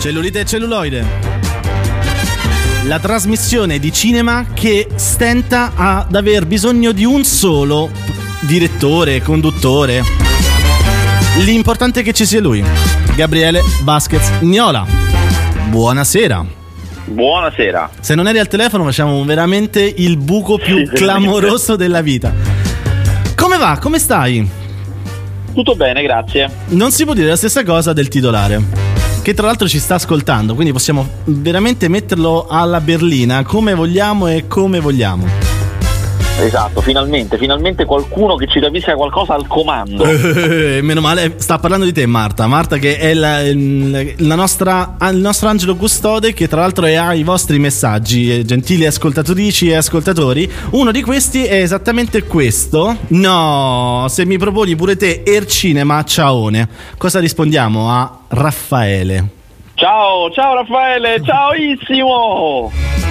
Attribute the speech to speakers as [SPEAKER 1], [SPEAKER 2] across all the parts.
[SPEAKER 1] Cellulite e celluloide. La trasmissione di cinema che stenta ad aver bisogno di un solo direttore, conduttore. L'importante è che ci sia lui, Gabriele Vasquez Niola. Buonasera.
[SPEAKER 2] Buonasera.
[SPEAKER 1] Se non eri al telefono facciamo veramente il buco più
[SPEAKER 2] Sì,
[SPEAKER 1] clamoroso della vita. Come va? Come stai?
[SPEAKER 2] Tutto bene, grazie.
[SPEAKER 1] Non si può dire la stessa cosa del titolare, che tra l'altro ci sta ascoltando, quindi possiamo veramente metterlo alla berlina come vogliamo e come vogliamo.
[SPEAKER 2] Esatto, finalmente, finalmente qualcuno che ci capisca qualcosa al comando.
[SPEAKER 1] Meno male, sta parlando di te Marta, Marta che è la, la nostra, il nostro angelo custode che tra l'altro è ai vostri messaggi, eh, gentili ascoltatrici e ascoltatori. Uno di questi è esattamente questo. No, se mi proponi pure te Ercinema Ciaone, cosa rispondiamo a Raffaele?
[SPEAKER 2] Ciao, ciao Raffaele, ciaoissimo!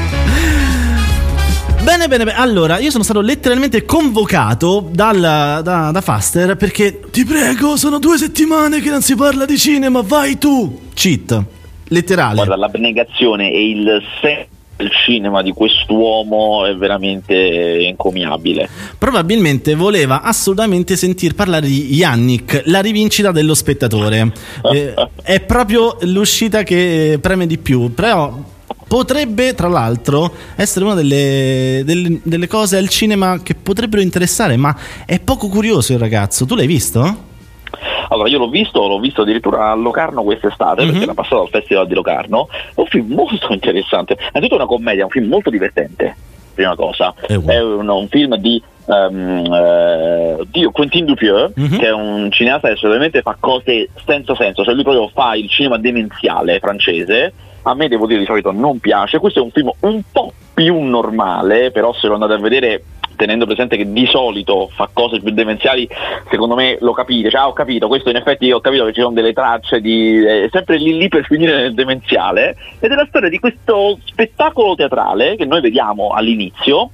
[SPEAKER 1] Bene, bene, bene. Allora, io sono stato letteralmente convocato dal, da, da Faster perché ti prego, sono due settimane che non si parla di cinema, vai tu! Cheat, letterale.
[SPEAKER 2] Guarda, l'abnegazione e il senso del cinema di quest'uomo è veramente encomiabile.
[SPEAKER 1] Probabilmente voleva assolutamente sentir parlare di Yannick, la rivincita dello spettatore. Eh, è proprio l'uscita che preme di più, però potrebbe tra l'altro essere una delle, delle- delle cose al cinema che potrebbero interessare, ma è poco curioso il ragazzo. Tu l'hai visto?
[SPEAKER 2] Allora, io l'ho visto, l'ho visto addirittura a Locarno quest'estate,
[SPEAKER 1] Mhm.
[SPEAKER 2] perché era passato al Festival di Locarno. È un film molto interessante. È una commedia, è un film molto divertente. Prima cosa,
[SPEAKER 1] Eh, wow.
[SPEAKER 2] è un, un film di ehm, eh, Dio, Quentin Dupieux,
[SPEAKER 1] Mhm.
[SPEAKER 2] che è un cineasta che solitamente fa cose senza senso, cioè lui proprio fa il cinema demenziale francese. A me devo dire di solito non piace. Questo è un film un po' più normale, però se lo andate a vedere tenendo presente che di solito fa cose più demenziali, secondo me lo capite, cioè ah, ho capito, questo in effetti ho capito che ci sono delle tracce di è sempre lì lì per finire nel demenziale ed è la storia di questo spettacolo teatrale che noi vediamo all'inizio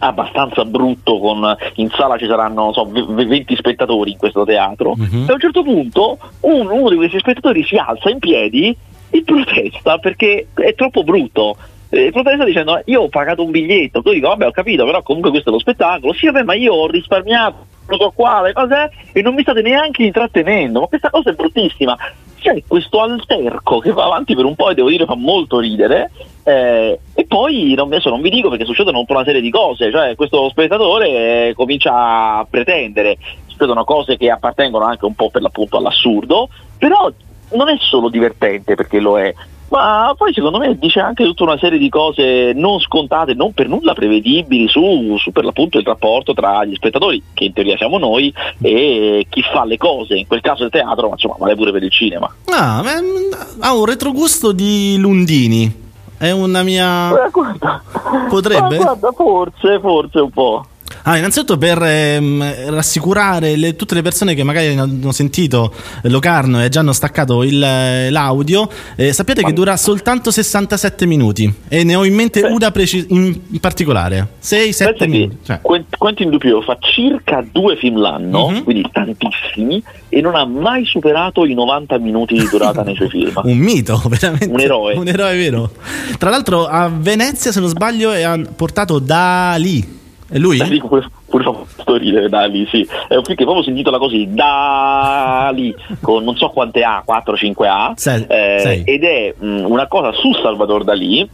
[SPEAKER 2] abbastanza brutto con in sala ci saranno so, v- 20 spettatori in questo teatro
[SPEAKER 1] Mhm.
[SPEAKER 2] e a un certo punto un- uno di questi spettatori si alza in piedi e protesta perché è troppo brutto. Eh, protesta dicendo "Eh, io ho pagato un biglietto tu dico vabbè ho capito però comunque questo è lo spettacolo sì vabbè ma io ho risparmiato quale cos'è e non mi state neanche intrattenendo ma questa cosa è bruttissima. C'è questo alterco che va avanti per un po' e devo dire fa molto ridere eh, e poi non, adesso non vi dico perché succedono una serie di cose cioè questo spettatore eh, comincia a pretendere. Succedono cose che appartengono anche un po' per l'appunto all'assurdo però non è solo divertente perché lo è ma poi secondo me dice anche tutta una serie di cose non scontate, non per nulla prevedibili su, su per l'appunto il rapporto tra gli spettatori, che in teoria siamo noi, e chi fa le cose, in quel caso il teatro, ma insomma vale pure per il cinema.
[SPEAKER 1] Ah, ma- ha un retrogusto di Lundini. È una mia.
[SPEAKER 2] Eh, guarda,
[SPEAKER 1] Potrebbe?
[SPEAKER 2] ma guarda, forse, forse un po'.
[SPEAKER 1] Ah, innanzitutto per ehm, rassicurare le- tutte le persone che magari hanno sentito Locarno e già hanno staccato il, eh, l'audio, eh, sappiate che dura soltanto 67 minuti e ne ho in mente
[SPEAKER 2] Beh.
[SPEAKER 1] una preci- in, in particolare. 6-7
[SPEAKER 2] Pensa che
[SPEAKER 1] minuti. Cioè.
[SPEAKER 2] Quentin Dupieux fa circa due film l'anno,
[SPEAKER 1] Mhm.
[SPEAKER 2] quindi tantissimi, e non ha mai superato i 90 minuti di durata nei suoi film.
[SPEAKER 1] Un mito, veramente.
[SPEAKER 2] Un eroe.
[SPEAKER 1] Un eroe vero. Tra l'altro a Venezia, se non sbaglio, ha portato Dali. È lui?
[SPEAKER 2] Da lì fa molto ridere da lì, sì. È un film che proprio si intitola così, da lì, con non so quante A, 4, 5 A,
[SPEAKER 1] Sei-
[SPEAKER 2] eh,
[SPEAKER 1] sei.
[SPEAKER 2] ed è mh, una cosa su Salvador Dalì,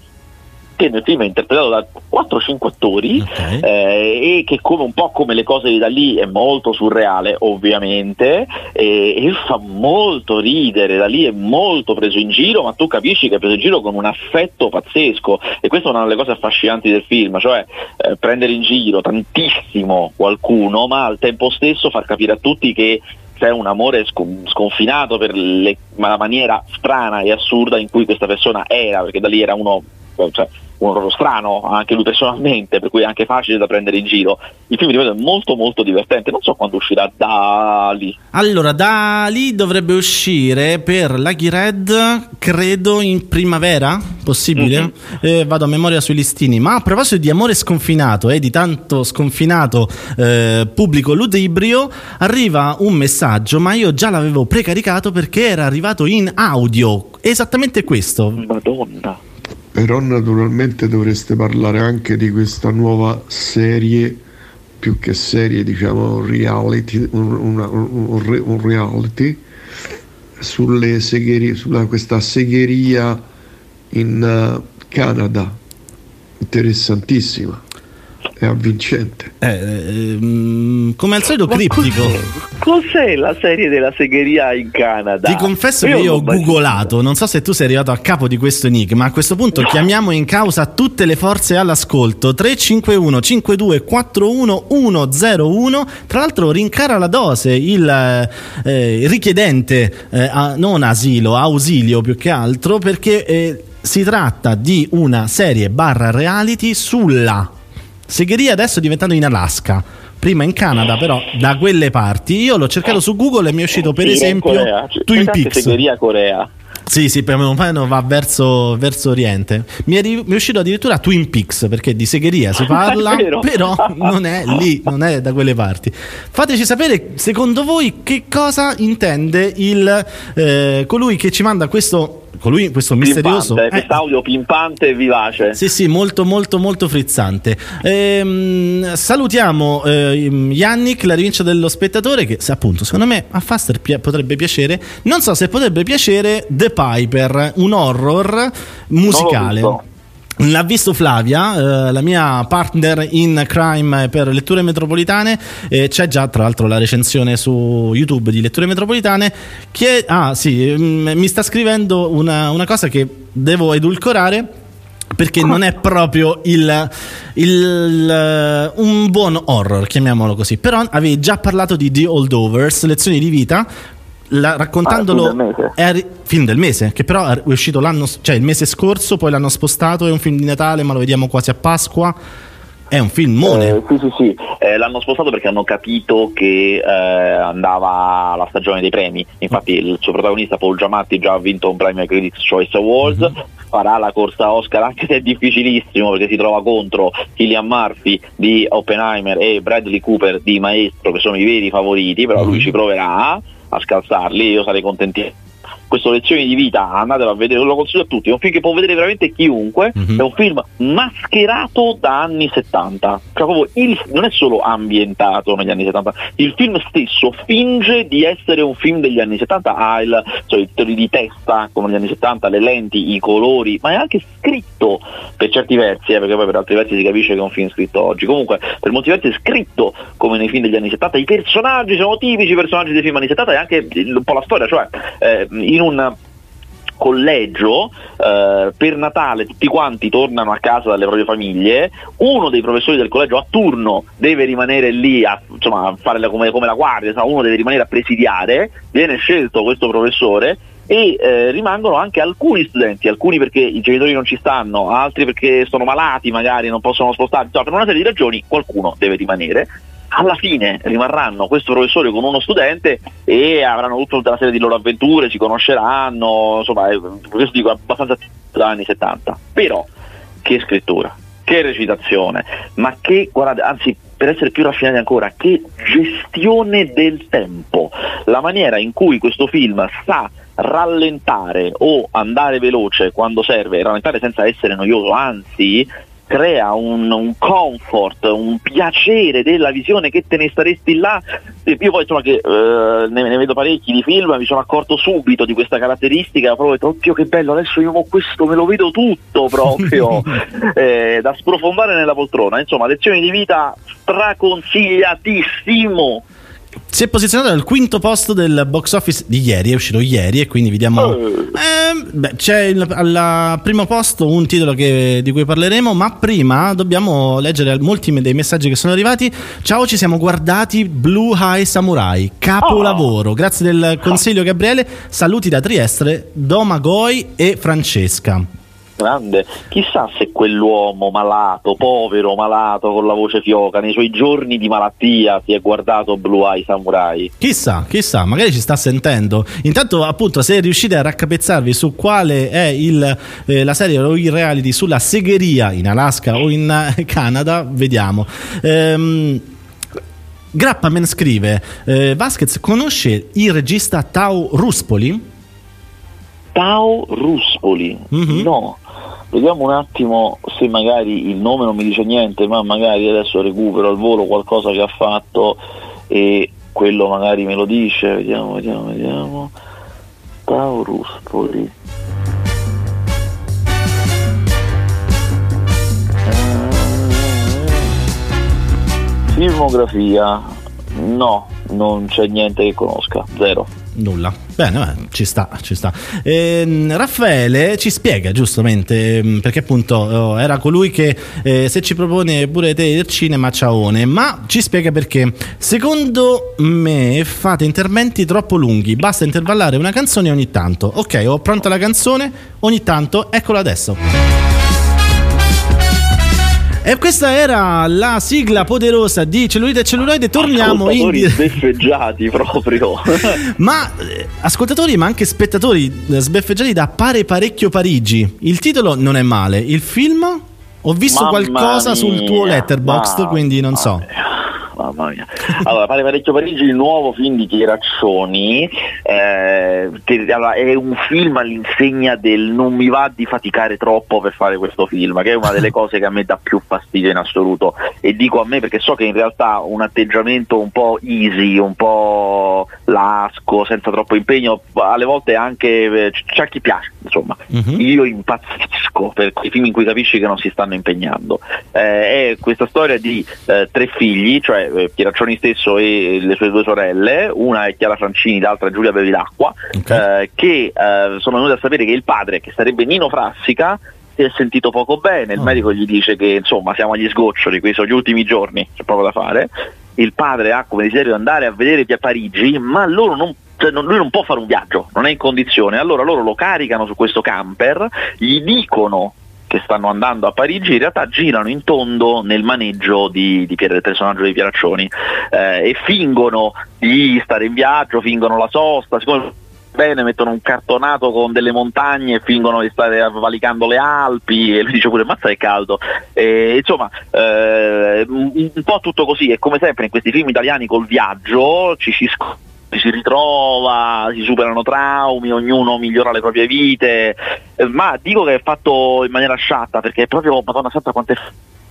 [SPEAKER 2] che nel film è interpretato da 4-5 attori,
[SPEAKER 1] Ok.
[SPEAKER 2] eh, e che come un po' come le cose di Dalì è molto surreale ovviamente e, e fa molto ridere Dalì è molto preso in giro ma tu capisci che è preso in giro con un affetto pazzesco e questa è una delle cose affascinanti del film cioè eh, prendere in giro tantissimo qualcuno ma al tempo stesso far capire a tutti che c'è un amore sco- sconfinato per le- la maniera strana e assurda in cui questa persona era perché Dalì era uno cioè, un orrore strano, anche lui personalmente, per cui è anche facile da prendere in giro. Il film ripeto è molto molto divertente, non so quando uscirà da lì.
[SPEAKER 1] Allora, da lì dovrebbe uscire per Lucky Red, credo in primavera, possibile? Mm-hmm. Eh, vado a memoria sui listini. Ma a proposito di amore sconfinato e eh, di tanto sconfinato eh, pubblico ludibrio, arriva un messaggio, ma io già l'avevo precaricato perché era arrivato in audio. Esattamente questo.
[SPEAKER 2] Madonna.
[SPEAKER 3] Però naturalmente dovreste parlare anche di questa nuova serie, più che serie diciamo reality, un, un, un reality, sulle segherie, sulla questa segheria in uh, Canada, interessantissima è avvincente.
[SPEAKER 1] Eh, ehm, come al solito criptico.
[SPEAKER 2] Cos'è, cos'è, la serie della segheria in Canada?
[SPEAKER 1] Ti confesso io che io ho googolato, non so se tu sei arrivato a capo di questo enigma, a questo punto no. chiamiamo in causa tutte le forze all'ascolto 351 5241 101. Tra l'altro rincara la dose il eh, richiedente eh, a, non asilo, ausilio più che altro perché eh, si tratta di una serie barra reality sulla Segheria adesso è diventato in Alaska. Prima in Canada, però da quelle parti. Io l'ho cercato su Google e mi è uscito, per sì, esempio, Twin Peaks.
[SPEAKER 2] Segheria Corea.
[SPEAKER 1] Sì, sì, piano piano va verso, verso oriente. Mi è, mi è, uscito addirittura Twin Peaks perché di segheria si parla, però non è lì, non è da quelle parti. Fateci sapere, secondo voi, che cosa intende il, eh, colui che ci manda questo colui, questo misterioso.
[SPEAKER 2] Pimpante, eh, quest'audio pimpante e vivace.
[SPEAKER 1] Sì, sì, molto, molto, molto frizzante. Ehm, salutiamo eh, Yannick, la rivincia dello spettatore, che appunto secondo me a Faster pi- potrebbe piacere. Non so se potrebbe piacere The Piper, un horror musicale. L'ha visto Flavia, eh, la mia partner in crime per letture metropolitane. Eh, c'è già, tra l'altro, la recensione su YouTube di letture metropolitane. Che ah, sì, m- mm, mi sta scrivendo una, una cosa che devo edulcorare perché non è proprio il, il, uh, un buon horror, chiamiamolo così. Però avevi già parlato di The Holdovers, lezioni di vita, la, raccontandolo
[SPEAKER 2] ah, è
[SPEAKER 1] film, film del mese che però è uscito l'anno cioè il mese scorso poi l'hanno spostato è un film di Natale ma lo vediamo quasi a Pasqua. È un filmone.
[SPEAKER 2] Eh, sì sì sì. Eh, l'hanno spostato perché hanno capito che eh, andava la stagione dei premi. Infatti il suo protagonista Paul Giamatti già ha vinto un premio ai Critics Choice Awards. Mm-hmm. farà la corsa Oscar anche se è difficilissimo perché si trova contro Killian Murphy di Oppenheimer e Bradley Cooper di Maestro che sono i veri favoriti però mm-hmm. lui ci proverà a scalzarli, io sarei contentissimo questo Lezioni di vita, andatelo a vedere, lo consiglio a tutti, è un film che può vedere veramente chiunque, mm-hmm. è un film mascherato da anni 70, cioè il, non è solo ambientato negli anni 70, il film stesso finge di essere un film degli anni 70, ha il, cioè, i titoli di testa come negli anni 70, le lenti, i colori, ma è anche scritto per certi versi, eh, perché poi per altri versi si capisce che è un film scritto oggi, comunque per molti versi è scritto come nei film degli anni 70, i personaggi sono tipici personaggi dei film anni 70 e anche un po' la storia, cioè eh, in un collegio eh, per Natale tutti quanti tornano a casa dalle proprie famiglie uno dei professori del collegio a turno deve rimanere lì a, insomma, a fare la, come, come, la guardia insomma, uno deve rimanere a presidiare viene scelto questo professore e eh, rimangono anche alcuni studenti, alcuni perché i genitori non ci stanno, altri perché sono malati, magari non possono spostarsi, insomma, per una serie di ragioni qualcuno deve rimanere alla fine rimarranno questo professore con uno studente e avranno tutta una serie di loro avventure, si conosceranno, insomma, questo dico abbastanza da anni 70. Però che scrittura, che recitazione, ma che, guardate, anzi per essere più raffinati ancora, che gestione del tempo, la maniera in cui questo film sa rallentare o andare veloce quando serve, rallentare senza essere noioso, anzi crea un, un, comfort, un piacere della visione che te ne staresti là. Io poi insomma che eh, ne, ne, vedo parecchi di film, mi sono accorto subito di questa caratteristica, proprio detto, oddio che bello, adesso io questo me lo vedo tutto proprio, eh, da sprofondare nella poltrona. Insomma, lezioni di vita straconsigliatissimo
[SPEAKER 1] si è posizionato al quinto posto del box office di ieri, è uscito ieri e quindi vediamo... Oh. Eh, beh, c'è al primo posto un titolo che, di cui parleremo, ma prima dobbiamo leggere molti dei messaggi che sono arrivati. Ciao, ci siamo guardati Blue High Samurai, capolavoro. Oh. Grazie del consiglio Gabriele, saluti da Trieste, Domagoi e Francesca.
[SPEAKER 2] Grande. Chissà se quell'uomo malato, povero, malato, con la voce fioca, nei suoi giorni di malattia si è guardato Blue Eye Samurai.
[SPEAKER 1] Chissà, chissà, magari ci sta sentendo. Intanto, appunto, se riuscite a raccapezzarvi su quale è il, eh, la serie o il reality sulla segheria in Alaska o in eh, Canada, vediamo. Ehm, Grappaman scrive: eh, Vasquez conosce il regista Tao Ruspoli?
[SPEAKER 2] Tao Ruspoli,
[SPEAKER 1] Mhm.
[SPEAKER 2] no. Vediamo un attimo se magari il nome non mi dice niente, ma magari adesso recupero al volo qualcosa che ha fatto e quello magari me lo dice. Vediamo, vediamo, vediamo. Tao Ruspoli. Eh, Filmografia, no, non c'è niente che conosca, zero.
[SPEAKER 1] Nulla. Bene, beh, ci sta, ci sta. Ehm, Raffaele ci spiega giustamente, ehm, perché appunto oh, era colui che eh, se ci propone pure te il cinema ciaone, ma ci spiega perché. Secondo me fate interventi troppo lunghi, basta intervallare una canzone ogni tanto. Ok, ho pronta la canzone, ogni tanto, eccola adesso. E questa era la sigla poderosa di Cellulite e Celluloide. Torniamo in
[SPEAKER 2] sbeffeggiati proprio.
[SPEAKER 1] Ma eh, ascoltatori, ma anche spettatori eh, sbeffeggiati da Pare Parecchio Parigi. Il titolo non è male. Il film? Ho visto
[SPEAKER 2] Mamma
[SPEAKER 1] qualcosa sul tuo
[SPEAKER 2] mia,
[SPEAKER 1] letterbox, quindi non so.
[SPEAKER 2] mia, Mamma mia. Allora, pare parecchio Parigi, il nuovo film di Pieraccioni, eh, che allora, è un film all'insegna del non mi va di faticare troppo per fare questo film, che è una delle cose che a me dà più fastidio in assoluto. E dico a me perché so che in realtà un atteggiamento un po' easy, un po' lasco, senza troppo impegno, alle volte anche eh, c'è chi piace, insomma.
[SPEAKER 1] Mhm.
[SPEAKER 2] Io impazzisco per quei film in cui capisci che non si stanno impegnando. Eh, è questa storia di eh, tre figli, cioè eh, Pieraccioni stesso e le sue due sorelle, una è Chiara Francini, l'altra è Giulia Bevilacqua,
[SPEAKER 1] Ok.
[SPEAKER 2] eh, che eh, sono venuti a sapere che il padre, che sarebbe Nino Frassica, si è sentito poco bene, il
[SPEAKER 1] Oh.
[SPEAKER 2] medico gli dice che insomma siamo agli sgoccioli, questi sono gli ultimi giorni, c'è poco da fare. Il padre ha come desiderio di andare a vedere via Parigi, ma loro non cioè, non- lui non può fare un viaggio, non è in condizione. Allora loro lo caricano su questo camper, gli dicono che stanno andando a Parigi, in realtà girano in tondo nel maneggio di, di del personaggio di Pieraccioni eh, e fingono di stare in viaggio, fingono la sosta, siccome bene mettono un cartonato con delle montagne e fingono di stare valicando le Alpi e lui dice pure mazza è caldo e, insomma eh, un, po' tutto così e come sempre in questi film italiani col viaggio ci si sc- ci si ritrova, si superano traumi, ognuno migliora le proprie vite, eh, ma dico che è fatto in maniera sciatta perché è proprio, madonna santa quanto è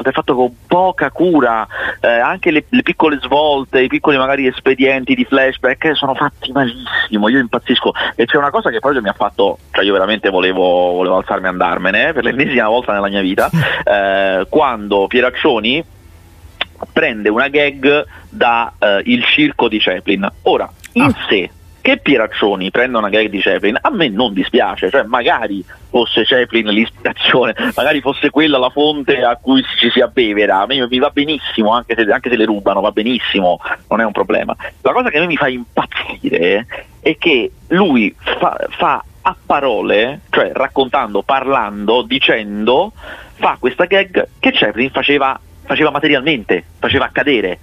[SPEAKER 2] è fatto con poca cura, eh, anche le, le piccole svolte, i piccoli magari espedienti di flashback eh, sono fatti malissimo, io impazzisco. E c'è una cosa che proprio mi ha fatto, cioè io veramente volevo, volevo alzarmi e andarmene eh, per l'ennesima volta nella mia vita, eh, quando Pieraccioni prende una gag da eh, il circo di Chaplin. Ora, in
[SPEAKER 1] Ah.
[SPEAKER 2] sé, che Pieraccioni prenda una gag di Chaplin, a me non dispiace, cioè magari fosse Chaplin l'ispirazione, magari fosse quella la fonte a cui ci si abbevera, a me mi va benissimo, anche se, anche se le rubano, va benissimo, non è un problema. La cosa che a me mi fa impazzire è che lui fa, fa a parole, cioè raccontando, parlando, dicendo, fa questa gag che Chaplin faceva faceva materialmente, faceva accadere.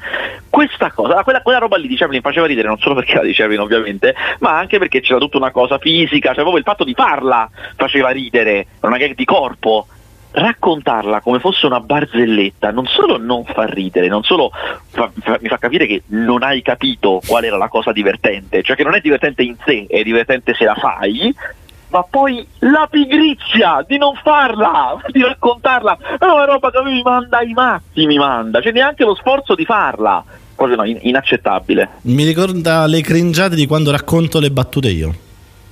[SPEAKER 2] Questa cosa, quella, quella roba lì di Chaplin faceva ridere non solo perché era di Chaplin ovviamente, ma anche perché c'era tutta una cosa fisica, cioè proprio il fatto di farla faceva ridere, una gag di corpo. Raccontarla come fosse una barzelletta non solo non fa ridere, non solo fa- fa- mi fa capire che non hai capito qual era la cosa divertente, cioè che non è divertente in sé, è divertente se la fai, ma poi la pigrizia di non farla, di raccontarla, è una roba che mi manda ai matti, mi manda, cioè neanche lo sforzo di farla, proprio no, in- inaccettabile.
[SPEAKER 1] Mi ricorda le cringiate di quando racconto le battute io.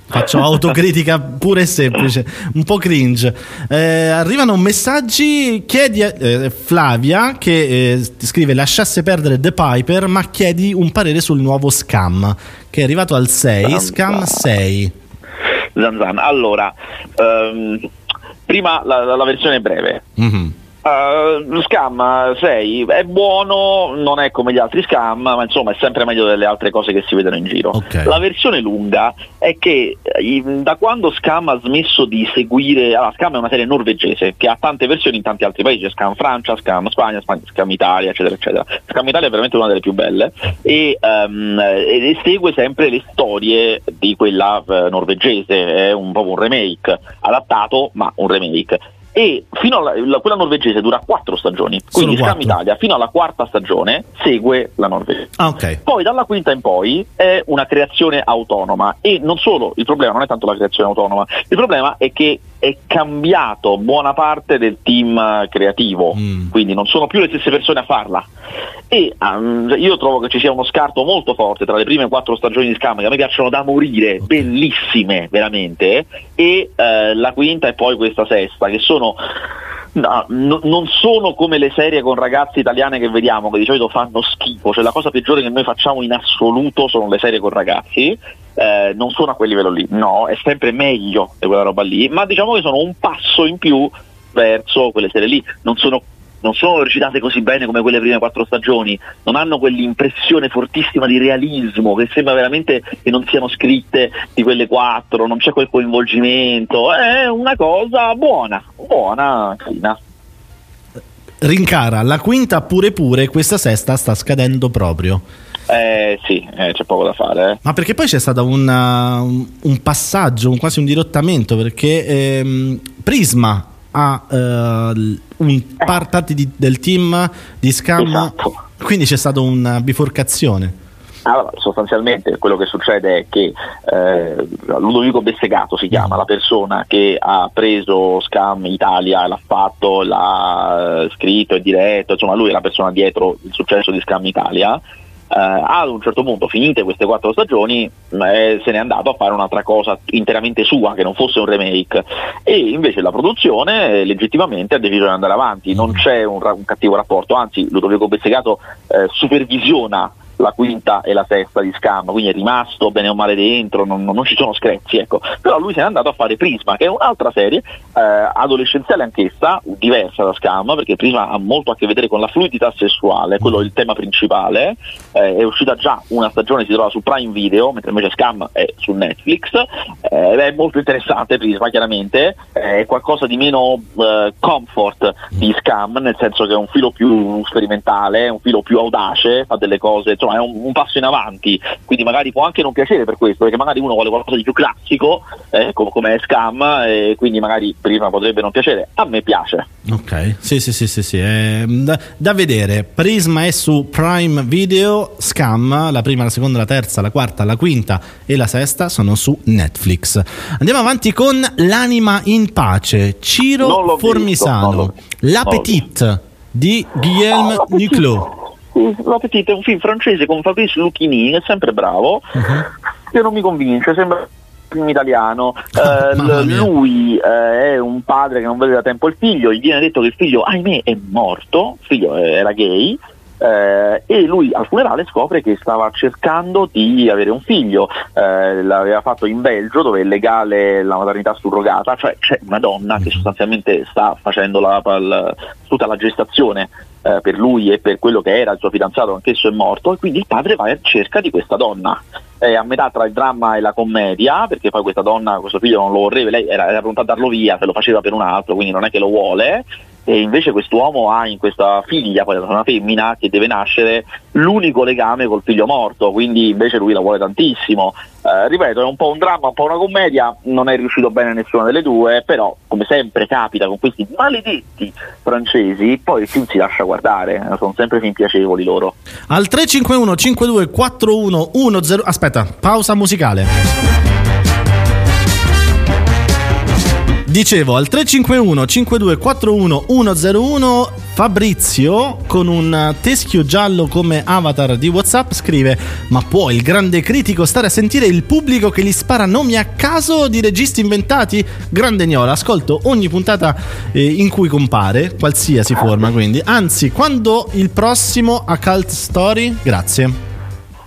[SPEAKER 1] Faccio autocritica pura e semplice, un po' cringe. Eh, arrivano messaggi, chiedi a eh, Flavia che eh, scrive lasciasse perdere The Piper ma chiedi un parere sul nuovo Scam che è arrivato al 6,
[SPEAKER 2] Zanzan.
[SPEAKER 1] Scam 6.
[SPEAKER 2] Zanzan, allora, ehm, prima la, la- versione breve.
[SPEAKER 1] Mhm.
[SPEAKER 2] Uh, scam 6 è buono, non è come gli altri scam, ma insomma è sempre meglio delle altre cose che si vedono in giro.
[SPEAKER 1] Okay.
[SPEAKER 2] La versione lunga è che eh, da quando Scam ha smesso di seguire, allora Scam è una serie norvegese che ha tante versioni in tanti altri paesi, Scam Francia, Scam Spagna, Scam Italia, eccetera, eccetera. Scam Italia è veramente una delle più belle e, um, e segue sempre le storie di quella uh, norvegese, è un po' un remake adattato, ma un remake e fino alla quella norvegese dura quattro stagioni quindi Scam Italia fino alla quarta stagione segue la Norvegia.
[SPEAKER 1] Ah, okay.
[SPEAKER 2] poi dalla quinta in poi è una creazione autonoma. E non solo il problema non è tanto la creazione autonoma il problema è che è cambiato buona parte del team creativo, mm. quindi non sono più le stesse persone a farla. E um, io trovo che ci sia uno scarto molto forte tra le prime quattro stagioni di Scam, che a me piacciono da morire, okay. bellissime veramente, e uh, la quinta e poi questa sesta, che sono No, no, non sono come le serie con ragazze italiane che vediamo, che di solito fanno schifo, cioè la cosa peggiore che noi facciamo in assoluto sono le serie con ragazzi, eh, non sono a quel livello lì, no, è sempre meglio di quella roba lì, ma diciamo che sono un passo in più verso quelle serie lì, non sono non sono recitate così bene come quelle prime quattro stagioni, non hanno quell'impressione fortissima di realismo che sembra veramente che non siano scritte di quelle quattro, non c'è quel coinvolgimento, è una cosa buona, buona, carina.
[SPEAKER 1] Rincara, la quinta pure pure, questa sesta sta scadendo proprio.
[SPEAKER 2] Eh sì, eh, c'è poco da fare. Eh.
[SPEAKER 1] Ma perché poi c'è stato un, passaggio, un, quasi un dirottamento, perché ehm, Prisma ha uh, un parte di, del team di Scam, esatto. quindi c'è stata una biforcazione.
[SPEAKER 2] Allora, sostanzialmente quello che succede è che eh, Ludovico Bessegato si chiama, la persona che ha preso Scam Italia, l'ha fatto, l'ha scritto e diretto, insomma lui è la persona dietro il successo di Scam Italia eh, ad un certo punto, finite queste quattro stagioni, eh, se n'è andato a fare un'altra cosa interamente sua, che non fosse un remake. E invece la produzione eh, legittimamente ha deciso di andare avanti, non mm. c'è un, un cattivo rapporto, anzi Ludovico Bezzegato eh, supervisiona la quinta e la sesta di Scam, quindi è rimasto bene o male dentro, non, non, ci sono screzi, ecco. Però lui se n'è andato a fare Prisma, che è un'altra serie eh, adolescenziale anch'essa, diversa da Scam, perché Prisma ha molto a che vedere con la fluidità sessuale, quello è il tema principale, eh, è uscita già una stagione, si trova su Prime Video, mentre invece Scam è su Netflix, eh, è molto interessante Prisma chiaramente, è qualcosa di meno eh, comfort di Scam, nel senso che è un filo più sperimentale, un filo più audace, fa delle cose, insomma è un, un, passo in avanti, quindi magari può anche non piacere per questo, perché magari uno vuole qualcosa di più classico, eh, come, come, Scam, e quindi magari prima potrebbe non piacere. A me piace.
[SPEAKER 1] Ok, sì, sì, sì, sì, sì. Eh, da, da, vedere. Prisma è su Prime Video, Scam, la prima, la seconda, la terza, la quarta, la quinta e la sesta sono su Netflix. Andiamo avanti con L'anima in pace, Ciro Formisano, visto, L'Appetit di Guillaume ah, Niclot.
[SPEAKER 2] L'Appetit è un film francese con Fabrice Lucchini, è sempre bravo, uh-huh. che non mi convince, sembra film italiano. Uh, lui uh, è un padre che non vede da tempo il figlio, gli viene detto che il figlio, ahimè, è morto, il figlio era gay. Uh, e lui al funerale scopre che stava cercando di avere un figlio, l'aveva fatto in Belgio dove è legale la maternità surrogata, cioè c'è una donna che sostanzialmente sta facendo la, la, tutta la gestazione eh, per lui e per quello che era il suo fidanzato, anch'esso è morto, e quindi il padre va in cerca di questa donna. È a metà tra il dramma e la commedia, perché poi questa donna, questo figlio non lo vorrebbe, lei era pronta a darlo via, se lo faceva per un altro, quindi non è che lo vuole, e invece quest'uomo ha in questa figlia, poi una femmina che deve nascere, l'unico legame col figlio morto, quindi invece lui la vuole tantissimo. Eh, ripeto, è un po' un dramma, un po' una commedia, non è riuscito bene nessuna delle due, però come sempre capita con questi maledetti francesi, poi il film si lascia guardare, eh, sono sempre film piacevoli loro.
[SPEAKER 1] Al 351 52 41 10 aspetta, pausa musicale. Dicevo al 351 5241 101 Fabrizio con un teschio giallo come avatar di WhatsApp scrive: Ma può il grande critico stare a sentire il pubblico che gli spara nomi a caso di registi inventati? Grande gnola, ascolto ogni puntata eh, in cui compare, qualsiasi forma quindi. Anzi, quando il prossimo a Cult Story? Grazie.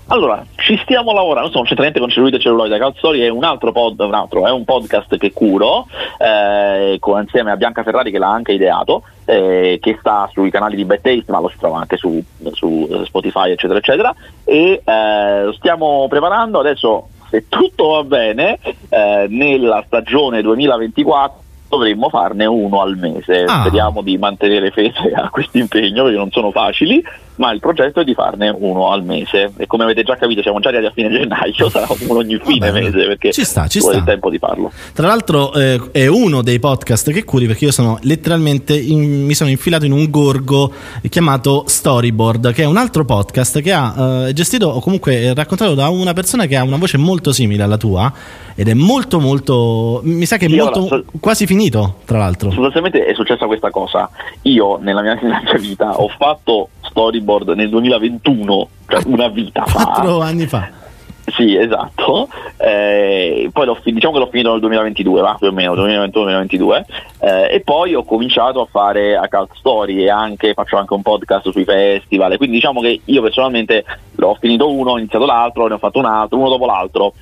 [SPEAKER 2] Allora, ci stiamo lavorando, non c'è niente con Celluloide e Celluloide, Story è un altro, pod, un altro, è un podcast che curo eh, con, insieme a Bianca Ferrari che l'ha anche ideato, eh, che sta sui canali di Bad Taste, ma lo si trova anche su, su Spotify, eccetera, eccetera, e eh, lo stiamo preparando adesso, se tutto va bene, eh, nella stagione 2024 dovremmo farne uno al mese. Ah. Speriamo di mantenere fede a questo impegno perché non sono facili, ma il progetto è di farne uno al mese. E come avete già capito, siamo già arrivati a fine gennaio, sarà uno ogni fine Vabbè, mese perché
[SPEAKER 1] ci sta, ci
[SPEAKER 2] vuole
[SPEAKER 1] sta.
[SPEAKER 2] il tempo di farlo.
[SPEAKER 1] Tra l'altro, eh, è uno dei podcast che curi perché io sono letteralmente in, mi sono infilato in un gorgo chiamato Storyboard, che è un altro podcast che ha eh, gestito o comunque raccontato da una persona che ha una voce molto simile alla tua ed è molto molto mi sa che è sì, molto allora, so, quasi finito tra l'altro
[SPEAKER 2] sostanzialmente è successa questa cosa io nella mia, nella mia vita ho fatto storyboard nel 2021 cioè una vita
[SPEAKER 1] fa quattro anni fa
[SPEAKER 2] sì, esatto. Eh, poi l'ho, diciamo che l'ho finito nel 2022, va, più o meno, 2021-2022. Eh, e poi ho cominciato a fare a Cult Story e anche, faccio anche un podcast sui festival. Quindi diciamo che io personalmente l'ho finito uno, ho iniziato l'altro, ne ho fatto un altro, uno dopo l'altro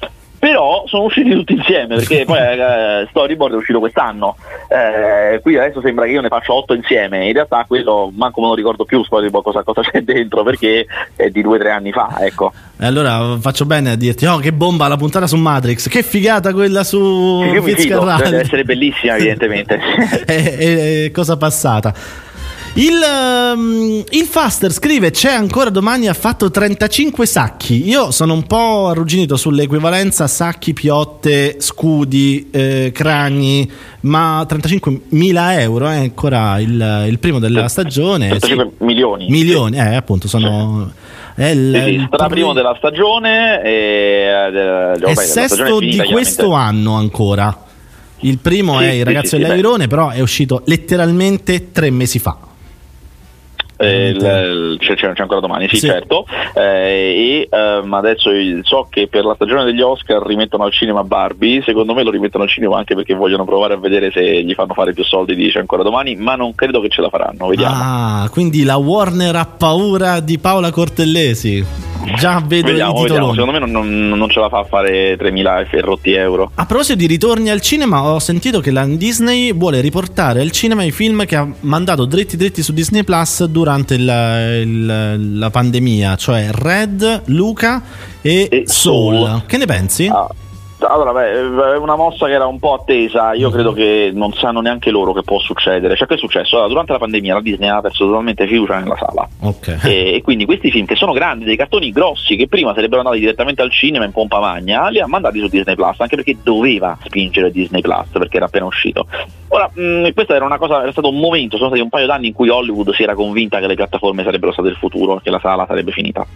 [SPEAKER 2] però sono usciti tutti insieme perché poi eh, Storyboard è uscito quest'anno. Eh, qui adesso sembra che io ne faccia otto insieme. In realtà quello manco me lo ricordo più Storyboard cosa, cosa c'è dentro perché è di due o tre anni fa ecco.
[SPEAKER 1] E allora faccio bene a dirti oh che bomba la puntata su Matrix che figata quella su
[SPEAKER 2] sì, Fitzcarraldo. deve essere bellissima evidentemente.
[SPEAKER 1] È, è cosa passata il, um, il, Faster scrive: C'è ancora domani. Ha fatto 35 sacchi. Io sono un po' arrugginito sull'equivalenza sacchi, piotte, scudi, eh, crani. Ma 35.000 euro è ancora il, il primo della stagione.
[SPEAKER 2] 35 sì. milioni.
[SPEAKER 1] Milioni, eh, appunto, sono.
[SPEAKER 2] È il, sì, sì, sarà primo della stagione e
[SPEAKER 1] eh, è sesto di questo anno ancora. Il primo sì, è Il ragazzo sì, dell'Airone, però è uscito letteralmente tre mesi fa
[SPEAKER 2] eh, c'è, c'è, ancora domani, sì, sì. certo. Eh, e ehm, adesso so che per la stagione degli Oscar rimettono al cinema Barbie, secondo me lo rimettono al cinema anche perché vogliono provare a vedere se gli fanno fare più soldi di C'è ancora domani, ma non credo che ce la faranno, vediamo.
[SPEAKER 1] Ah, quindi la Warner ha paura di Paola Cortellesi. Già vedo
[SPEAKER 2] vediamo, il titolo. Secondo me non, non, non, ce la fa a fare 3.000 ferrotti euro.
[SPEAKER 1] A proposito di ritorni al cinema, ho sentito che la Disney vuole riportare al cinema i film che ha mandato dritti dritti su Disney Plus durante il, il, la pandemia, cioè Red, Luca e, e Soul. Soul. Che ne pensi?
[SPEAKER 2] Ah allora, beh, è una mossa che era un po' attesa. Io mm-hmm. credo che non sanno neanche loro che può succedere. Cioè, che è successo? Allora, durante la pandemia la Disney ha perso totalmente fiducia nella sala.
[SPEAKER 1] Okay.
[SPEAKER 2] E, e, quindi questi film che sono grandi, dei cartoni grossi, che prima sarebbero andati direttamente al cinema in pompa magna, li ha mandati su Disney Plus, anche perché doveva spingere Disney Plus, perché era appena uscito. Ora, mh, mm, questo era una cosa, era stato un momento, sono stati un paio d'anni in cui Hollywood si era convinta che le piattaforme sarebbero state il futuro, che la sala sarebbe finita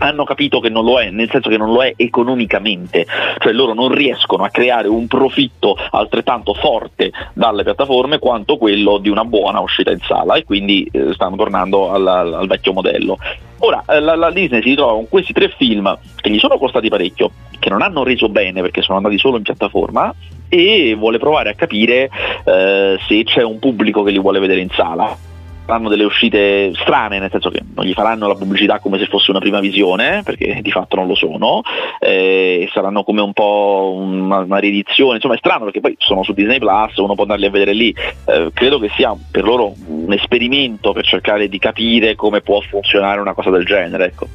[SPEAKER 2] hanno capito che non lo è, nel senso che non lo è economicamente, cioè loro non riescono a creare un profitto altrettanto forte dalle piattaforme quanto quello di una buona uscita in sala e quindi eh, stanno tornando al, al, vecchio modello. Ora, eh, la, la, Disney si ritrova con questi tre film che gli sono costati parecchio, che non hanno reso bene perché sono andati solo in piattaforma e vuole provare a capire eh, se c'è un pubblico che li vuole vedere in sala faranno delle uscite strane, nel senso che non gli faranno la pubblicità come se fosse una prima visione, perché di fatto non lo sono, eh, saranno come un po' una, una riedizione, insomma è strano perché poi sono su Disney Plus, uno può andarli a vedere lì, eh, credo che sia per loro un esperimento per cercare di capire come può funzionare una cosa del genere. Ecco.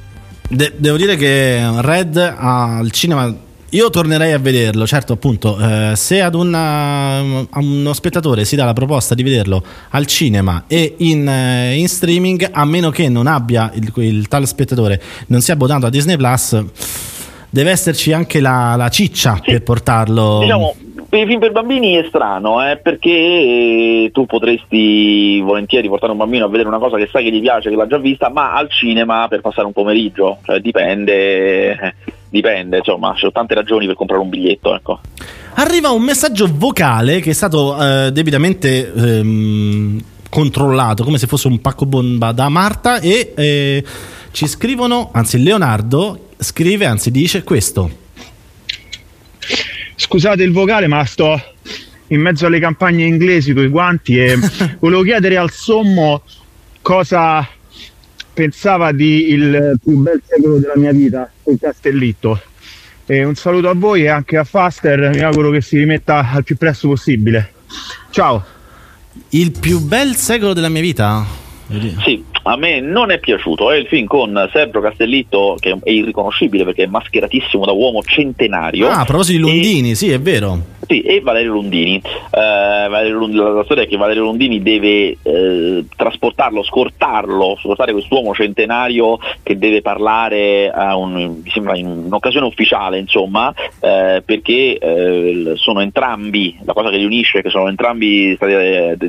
[SPEAKER 1] De- devo dire che Red al cinema io tornerei a vederlo, certo appunto, eh, se ad una, a uno spettatore si dà la proposta di vederlo al cinema e in, eh, in streaming, a meno che non abbia il, il tale spettatore, non sia abbonato a Disney Plus, deve esserci anche la, la ciccia sì. per portarlo.
[SPEAKER 2] Diciamo, per i film per bambini è strano, eh, perché tu potresti volentieri portare un bambino a vedere una cosa che sai che gli piace, che l'ha già vista, ma al cinema per passare un pomeriggio, cioè dipende dipende, insomma, ci sono tante ragioni per comprare un biglietto. Ecco.
[SPEAKER 1] Arriva un messaggio vocale che è stato eh, debitamente ehm, controllato, come se fosse un pacco bomba da Marta e eh, ci scrivono, anzi Leonardo scrive, anzi dice questo.
[SPEAKER 4] Scusate il vocale, ma sto in mezzo alle campagne inglesi con i guanti e volevo chiedere al sommo cosa pensava di il più bel secolo della mia vita, il Castellitto. E un saluto a voi e anche a Faster, mi auguro che si rimetta al più presto possibile. Ciao!
[SPEAKER 1] Il più bel secolo della mia vita?
[SPEAKER 2] Sì, a me non è piaciuto. È il film con Sergio Castellitto, che è irriconoscibile perché è mascheratissimo da uomo centenario.
[SPEAKER 1] Ah, a proposito di Lundini, e, sì, è vero.
[SPEAKER 2] Sì, e Valerio Lundini. Uh, Valerio Lundini la storia è che Valerio Lundini deve uh, trasportarlo, scortarlo, scortare quest'uomo centenario che deve parlare a un, mi sembra in un'occasione ufficiale, insomma, uh, perché sono entrambi, la cosa che li unisce è che sono entrambi stati,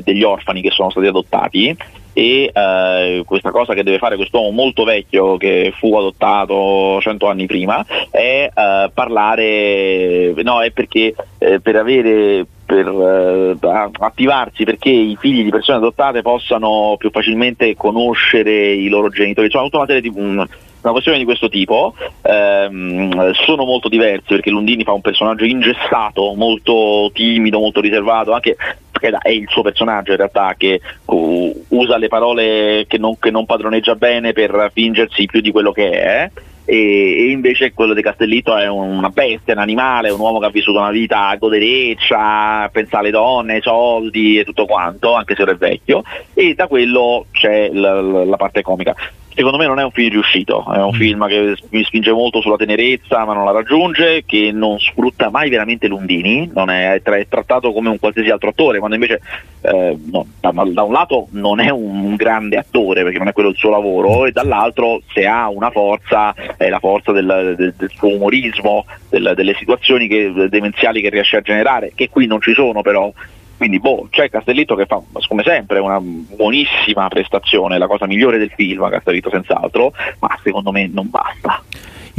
[SPEAKER 2] degli orfani che sono stati adottati e eh, questa cosa che deve fare quest'uomo molto vecchio che fu adottato cento anni prima è eh, parlare, no, è perché eh, per avere per uh, attivarsi perché i figli di persone adottate possano più facilmente conoscere i loro genitori, insomma tutta una serie di un, una questione di questo tipo ehm, sono molto diversi perché Lundini fa un personaggio ingessato, molto timido, molto riservato, anche è il suo personaggio in realtà che uh, usa le parole che non, che non, padroneggia bene per fingersi più di quello che è. E, e invece quello di Castellitto è una bestia, un animale, un uomo che ha vissuto una vita godereccia, pensa alle donne, ai soldi e tutto quanto, anche se ora è vecchio, e da quello c'è la, la parte comica secondo me non è un film riuscito, è un mm. film che mi spinge molto sulla tenerezza ma non la raggiunge, che non sfrutta mai veramente Lundini, è, è, trattato come un qualsiasi altro attore, quando invece eh, no, da, da, un lato non è un grande attore perché non è quello il suo lavoro e dall'altro se ha una forza è la forza del, del, del suo umorismo, del, delle situazioni che, demenziali che riesce a generare, che qui non ci sono però quindi boh, c'è Castellitto che fa come sempre una buonissima prestazione, la cosa migliore del film, Castellitto senz'altro, ma secondo me non basta.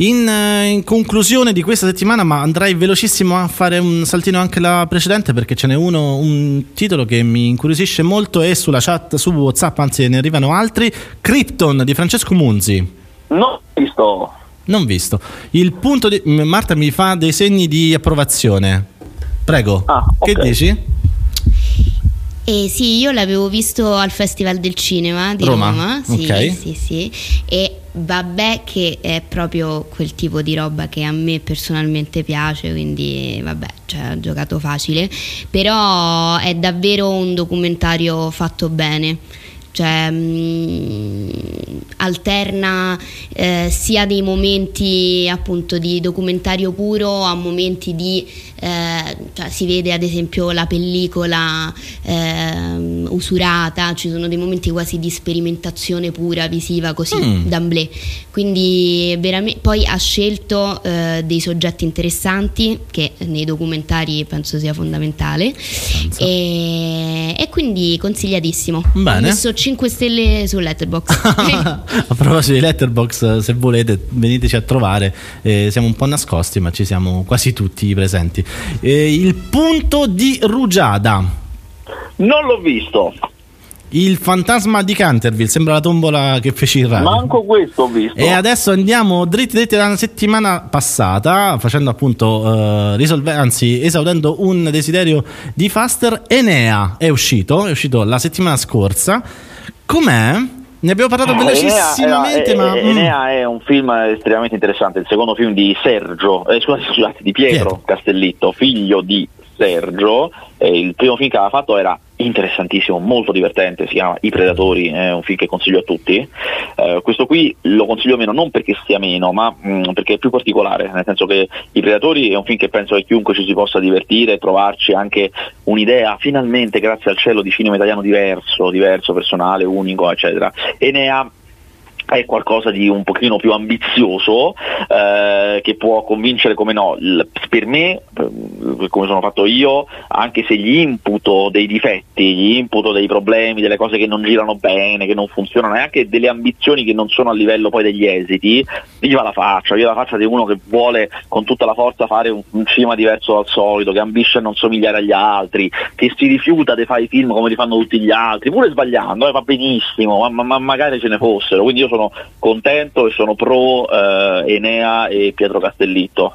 [SPEAKER 1] In, eh, in, conclusione di questa settimana, ma andrei velocissimo a fare un saltino anche la precedente perché ce n'è uno, un titolo che mi incuriosisce molto e sulla chat su WhatsApp, anzi ne arrivano altri, Krypton di Francesco Munzi.
[SPEAKER 2] Non visto.
[SPEAKER 1] Non visto. Il punto di Marta mi fa dei segni di approvazione. Prego. Ah, okay. Che dici?
[SPEAKER 5] Eh, sì, io l'avevo visto al Festival del Cinema di Roma. Roma. Sì, okay. sì, sì. E vabbè che è proprio quel tipo di roba che a me personalmente piace, quindi vabbè, cioè, ho giocato facile, però è davvero un documentario fatto bene cioè mh, mm, alterna eh, sia dei momenti appunto di documentario puro a momenti di eh, cioè, si vede ad esempio la pellicola eh, usurata ci sono dei momenti quasi di sperimentazione pura visiva così mm. d'amblè quindi veramente poi ha scelto eh, dei soggetti interessanti che nei documentari penso sia fondamentale e, e, quindi consigliatissimo Bene. ho messo 5 stelle su Letterboxd.
[SPEAKER 1] a proposito di Letterboxd, se volete veniteci a trovare, eh, siamo un po' nascosti ma ci siamo quasi tutti presenti. Eh, il punto di Rugiada.
[SPEAKER 2] Non l'ho visto.
[SPEAKER 1] Il fantasma di Canterville sembra la tombola che feci il radio.
[SPEAKER 2] Manco questo ho visto.
[SPEAKER 1] E adesso andiamo dritti dritti dalla settimana passata, facendo appunto, uh, risolve- anzi, esaudendo un desiderio di Faster. Enea è uscito, è uscito la settimana scorsa Com'è? Ne abbiamo parlato eh, velocissimamente,
[SPEAKER 2] Enea,
[SPEAKER 1] ma...
[SPEAKER 2] Eh, Enea mm. è un film estremamente interessante, il secondo film di Sergio, eh, scusate, scusate, di Pietro, Pietro Castellitto, figlio di Sergio, eh, il primo film che aveva fatto era interessantissimo, molto divertente, si chiama I Predatori, è un film che consiglio a tutti. Eh, questo qui lo consiglio meno non perché sia meno, ma mh, mm, perché è più particolare, nel senso che I Predatori è un film che penso che chiunque ci si possa divertire e trovarci anche un'idea, finalmente grazie al cielo, di cinema italiano diverso, diverso, personale, unico, eccetera. E ne ha è qualcosa di un pochino più ambizioso eh, che può convincere come no per me eh, come sono fatto io anche se gli imputo dei difetti gli imputo dei problemi delle cose che non girano bene che non funzionano e anche delle ambizioni che non sono a livello poi degli esiti viva la faccia viva la faccia di uno che vuole con tutta la forza fare un, un cinema diverso dal solito che ambisce a non somigliare agli altri che si rifiuta di fare i film come li fanno tutti gli altri pure sbagliando eh, va benissimo ma, ma, magari ce ne fossero quindi io sono sono contento e sono pro eh, Enea e Pietro Castellitto.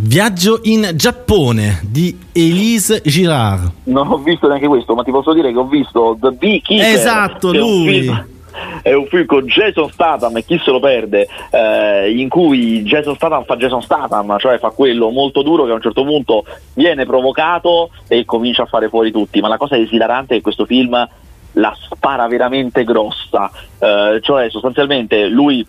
[SPEAKER 1] Viaggio in Giappone di Elise Girard.
[SPEAKER 2] Non ho visto neanche questo, ma ti posso dire che ho visto The Beekeeper.
[SPEAKER 1] Esatto, lui
[SPEAKER 2] è un film con Jason Statham e chi se lo perde eh, in cui Jason Statham fa Jason Statham cioè fa quello molto duro che a un certo punto viene provocato e comincia a fare fuori tutti ma la cosa esilarante è che questo film la spara veramente grossa eh, cioè sostanzialmente lui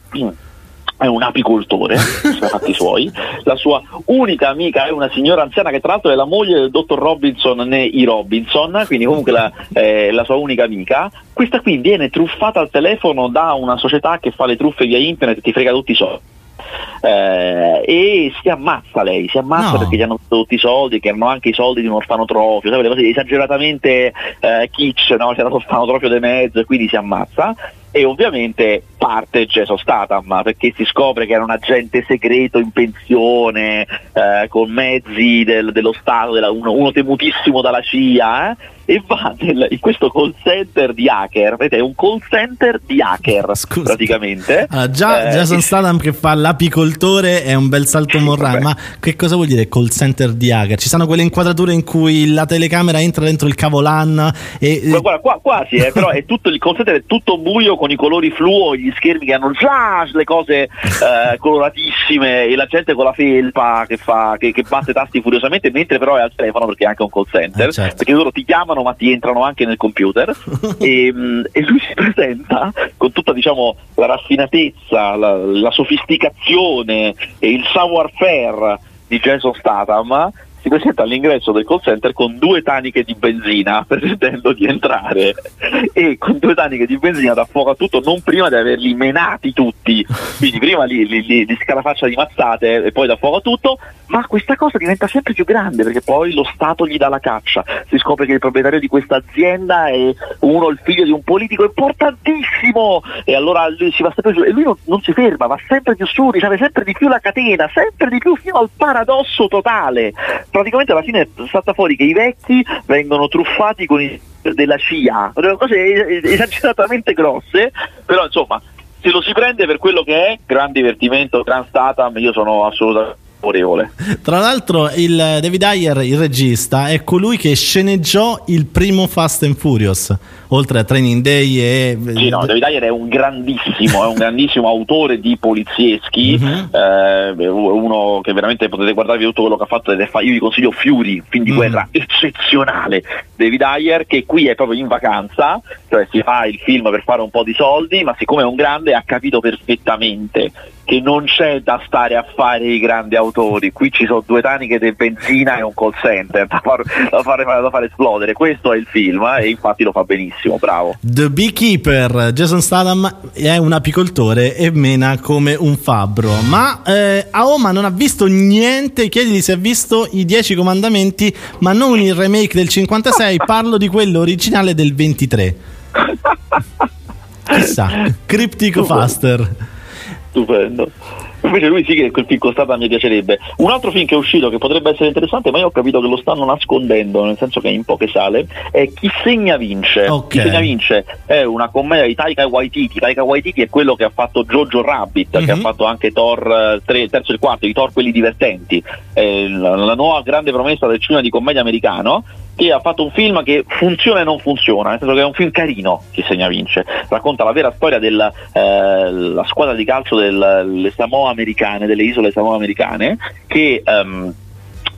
[SPEAKER 2] è un apicoltore, fatti suoi, la sua unica amica è una signora anziana che tra l'altro è la moglie del dottor Robinson né i Robinson, quindi comunque la, eh, la sua unica amica. Questa qui viene truffata al telefono da una società che fa le truffe via internet e ti frega tutti i soldi. Eh, e si ammazza lei, si ammazza no. perché gli hanno dato tutti i soldi, che erano anche i soldi di un orfanotrofio, sai, quelle cose esageratamente eh, kitsch, no? si era l'orfanotrofio di mezzo e quindi si ammazza e ovviamente parte Jason Statham perché si scopre che era un agente segreto in pensione eh, con mezzi del, dello Stato, della, uno, uno, temutissimo dalla CIA eh, e va nel, in questo call center di hacker, vedete è un call center di hacker Scusa. praticamente.
[SPEAKER 1] Allora, già eh, Jason Statham che fa l'apicoltore è un bel salto morale, ma che cosa vuol dire call center di hacker? Ci sono quelle inquadrature in cui la telecamera entra dentro il cavolan e...
[SPEAKER 2] Guarda, qua, quasi, eh, però è tutto, il call center è tutto buio con i colori fluo, gli schermi che hanno già le cose eh, coloratissime e la gente con la felpa che, fa, che, che batte tasti furiosamente mentre però è al telefono perché è anche un call center, eh, certo. perché loro ti chiamano ma ti entrano anche nel computer. E, mm, e, lui si presenta con tutta diciamo, la raffinatezza, la, la sofisticazione e il savoir-faire di Jason Statham si presenta all'ingresso del call center con due taniche di benzina pretendendo di entrare e con due taniche di benzina dà fuoco a tutto non prima di averli menati tutti. Quindi prima li, li, li, li scarafaccia di mazzate e poi dà fuoco a tutto ma questa cosa diventa sempre più grande perché poi lo Stato gli dà la caccia. Si scopre che il proprietario di questa azienda è uno il figlio di un politico importantissimo e allora lui si va sempre giù e lui non, non si ferma va sempre più su riceve sempre di più la catena sempre di più fino al paradosso totale praticamente alla fine salta fuori che i vecchi vengono truffati con i della CIA, cose esageratamente grosse, però insomma se lo si prende per quello che è, gran divertimento, gran Statham, io sono assolutamente.
[SPEAKER 1] Tra l'altro il David Ayer, il regista, è colui che sceneggiò il primo Fast and Furious, oltre a Training Day e...
[SPEAKER 2] Sì, no, David Ayer è un grandissimo, è un grandissimo autore di polizieschi, uh-huh. eh, uno che veramente potete guardarvi tutto quello che ha fatto ed è fa- io vi consiglio Fury, film di uh-huh. guerra eccezionale. David Ayer che qui è proprio in vacanza, cioè si fa il film per fare un po' di soldi, ma siccome è un grande ha capito perfettamente che non c'è da stare a fare i grandi autori, qui ci sono due taniche di benzina e un call center da, far, da, fare, da fare, esplodere, questo è il film eh, e infatti lo fa benissimo, bravo.
[SPEAKER 1] The Beekeeper, Jason Statham è un apicoltore e mena come un fabbro, ma eh, Aoma non ha visto niente, chiedili se ha visto i Dieci Comandamenti, ma non il remake del 56, parlo di quello originale del 23. Chissà, Cryptic Faster
[SPEAKER 2] stupendo. Invece lui sì che quel film costata mi piacerebbe. Un altro film che è uscito che potrebbe essere interessante, ma io ho capito che lo stanno nascondendo, nel senso che in poche sale, è Chi segna vince. Okay. Chi segna vince è una commedia di Taika Waititi. Taika Waititi è quello che ha fatto Jojo Rabbit, mm-hmm. che ha mhm. fatto anche Thor 3, eh, terzo e quarto, i Thor quelli divertenti. È la, la nuova grande promessa del cinema di commedia americano che ha fatto un film che funziona e non funziona, nel senso che è un film carino, chi segna vince, racconta la vera storia della eh, squadra di calcio delle Samoa americane, delle isole Samoa americane, che um,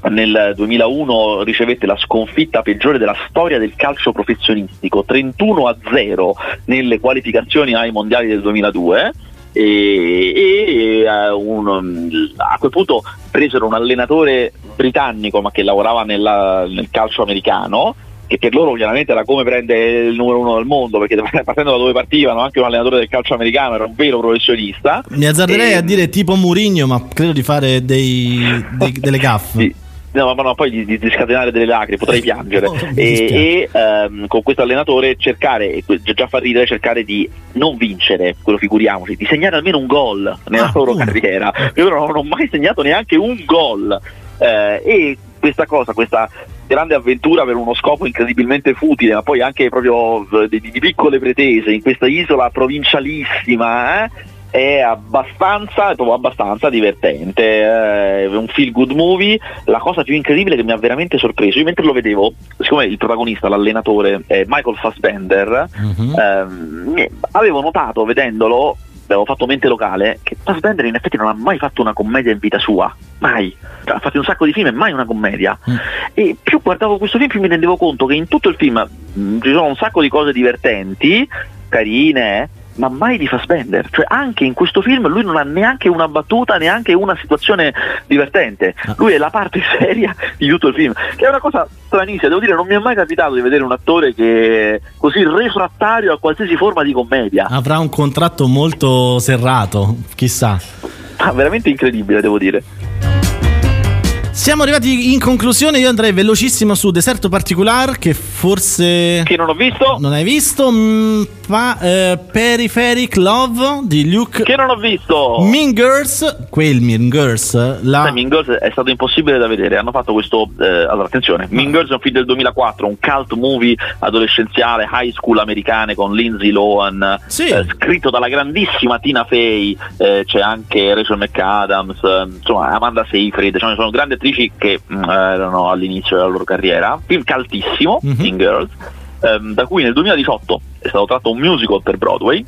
[SPEAKER 2] nel 2001 ricevette la sconfitta peggiore della storia del calcio professionistico, 31 a 0 nelle qualificazioni ai mondiali del 2002 e, e uh, un, a quel punto presero un allenatore britannico ma che lavorava nella, nel calcio americano che per loro chiaramente era come prendere il numero uno del mondo perché partendo da dove partivano anche un allenatore del calcio americano era un vero professionista.
[SPEAKER 1] Mi azzarderei e, a dire tipo Murigno ma credo di fare dei, dei, delle gaffe. Sì
[SPEAKER 2] no, ma no, poi di, di, scatenare delle lacrime, potrei piangere. Oh, e, e um, con questo allenatore cercare, già fa ridere, cercare di non vincere, quello figuriamoci, di segnare almeno un gol nella ah, loro uno. carriera. Loro non hanno mai segnato neanche un gol. Eh, e questa cosa, questa grande avventura per uno scopo incredibilmente futile, ma poi anche proprio eh, di, di piccole pretese in questa isola provincialissima, eh? È abbastanza, abbastanza divertente, è un feel good movie, la cosa più incredibile che mi ha veramente sorpreso, io mentre lo vedevo, siccome il protagonista, l'allenatore è Michael Fassbender, uh-huh. ehm, avevo notato vedendolo avevo fatto mente locale che Fassbender in effetti non ha mai fatto una commedia in vita sua, mai, ha fatto un sacco di film e mai una commedia. Mm. E più guardavo questo film più mi rendevo conto che in tutto il film mh, mm, ci sono un sacco di cose divertenti, carine, ma mai di Fassbender. Cioè, anche in questo film lui non ha neanche una battuta, neanche una situazione divertente. Ah. Lui è la parte seria di tutto il film, che è una cosa stranissima. Devo dire, non mi è mai capitato di vedere un attore che è così refrattario a qualsiasi forma di commedia.
[SPEAKER 1] Avrà un contratto molto serrato, chissà.
[SPEAKER 2] Ah, veramente incredibile, devo dire.
[SPEAKER 1] Siamo arrivati in conclusione. Io andrei velocissimo su Deserto Particular, che forse.
[SPEAKER 2] Che non ho visto.
[SPEAKER 1] Non hai visto? Mm, fa, eh, Peripheric Love di Luke.
[SPEAKER 2] Che non ho visto.
[SPEAKER 1] Mean Girls. Quel Mean Girls.
[SPEAKER 2] La... Mean Girls è stato impossibile da vedere. Hanno fatto questo. Eh, allora, attenzione. Mean Girls è un film del 2004, un cult movie adolescenziale, high school americane con Lindsay Lohan. Sì. Eh, scritto dalla grandissima Tina Fey. Eh, c'è anche Rachel McAdams. Eh, insomma, Amanda Seyfried. Cioè, sono grandi attrici che mh, mm, erano all'inizio della loro carriera. Film caltissimo, mm-hmm. Mean Girls, ehm, da cui nel 2018 è stato tratto un musical per Broadway.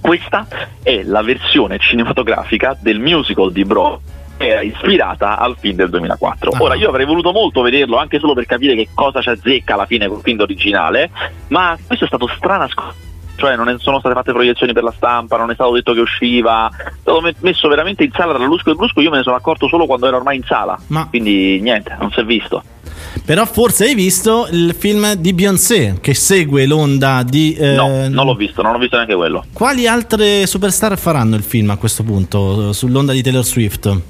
[SPEAKER 2] Questa è la versione cinematografica del musical di Broadway era ispirata al film del 2004. Ah. Ora io avrei voluto molto vederlo anche solo per capire che cosa ci azzecca alla fine col film originale, ma questo è stato strano cioè non sono state fatte proiezioni per la stampa, non è stato detto che usciva, è stato messo veramente in sala tra Lusco e Brusco, io me ne sono accorto solo quando era ormai in sala, Ma... quindi niente, non si è visto.
[SPEAKER 1] Però forse hai visto il film di Beyoncé che segue l'onda di...
[SPEAKER 2] Eh... No, non l'ho visto, non ho visto neanche quello.
[SPEAKER 1] Quali altre superstar faranno il film a questo punto sull'onda di Taylor Swift?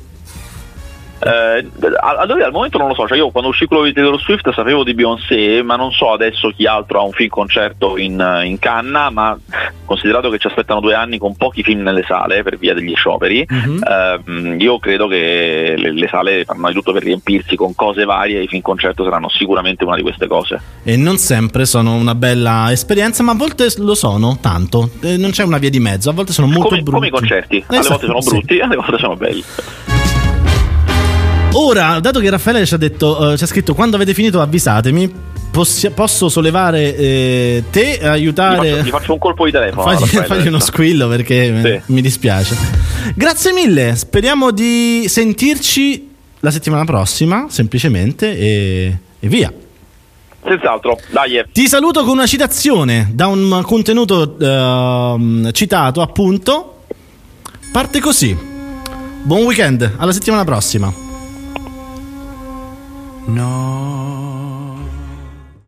[SPEAKER 2] Eh, allora al momento non lo so, cioè io quando uscì quello di Taylor Swift sapevo di Beyoncé, ma non so adesso chi altro ha un film concerto in, in canna, ma considerato che ci aspettano due anni con pochi film nelle sale per via degli scioperi, mm-hmm. eh, io credo che le, le sale fanno di tutto per riempirsi con cose varie e i film concerto saranno sicuramente una di queste cose.
[SPEAKER 1] E non sempre sono una bella esperienza, ma a volte lo sono tanto, eh, non c'è una via di mezzo, a volte sono molto
[SPEAKER 2] come,
[SPEAKER 1] brutti.
[SPEAKER 2] Come i concerti, alle esatto, volte sono brutti, sì. alle volte sono belli.
[SPEAKER 1] Ora, dato che Raffaele ci ha detto, uh, ci ha scritto quando avete finito avvisatemi, possi- posso sollevare eh, te e aiutare.
[SPEAKER 2] Gli faccio, gli faccio, un colpo di telefono.
[SPEAKER 1] Fagli, fagli uno squillo perché sì. mi dispiace. Grazie mille, speriamo di sentirci la settimana prossima, semplicemente, e, e via.
[SPEAKER 2] Senz'altro, dai.
[SPEAKER 1] Ti saluto con una citazione da un contenuto uh, citato, appunto. Parte così. Buon weekend, alla settimana prossima. No.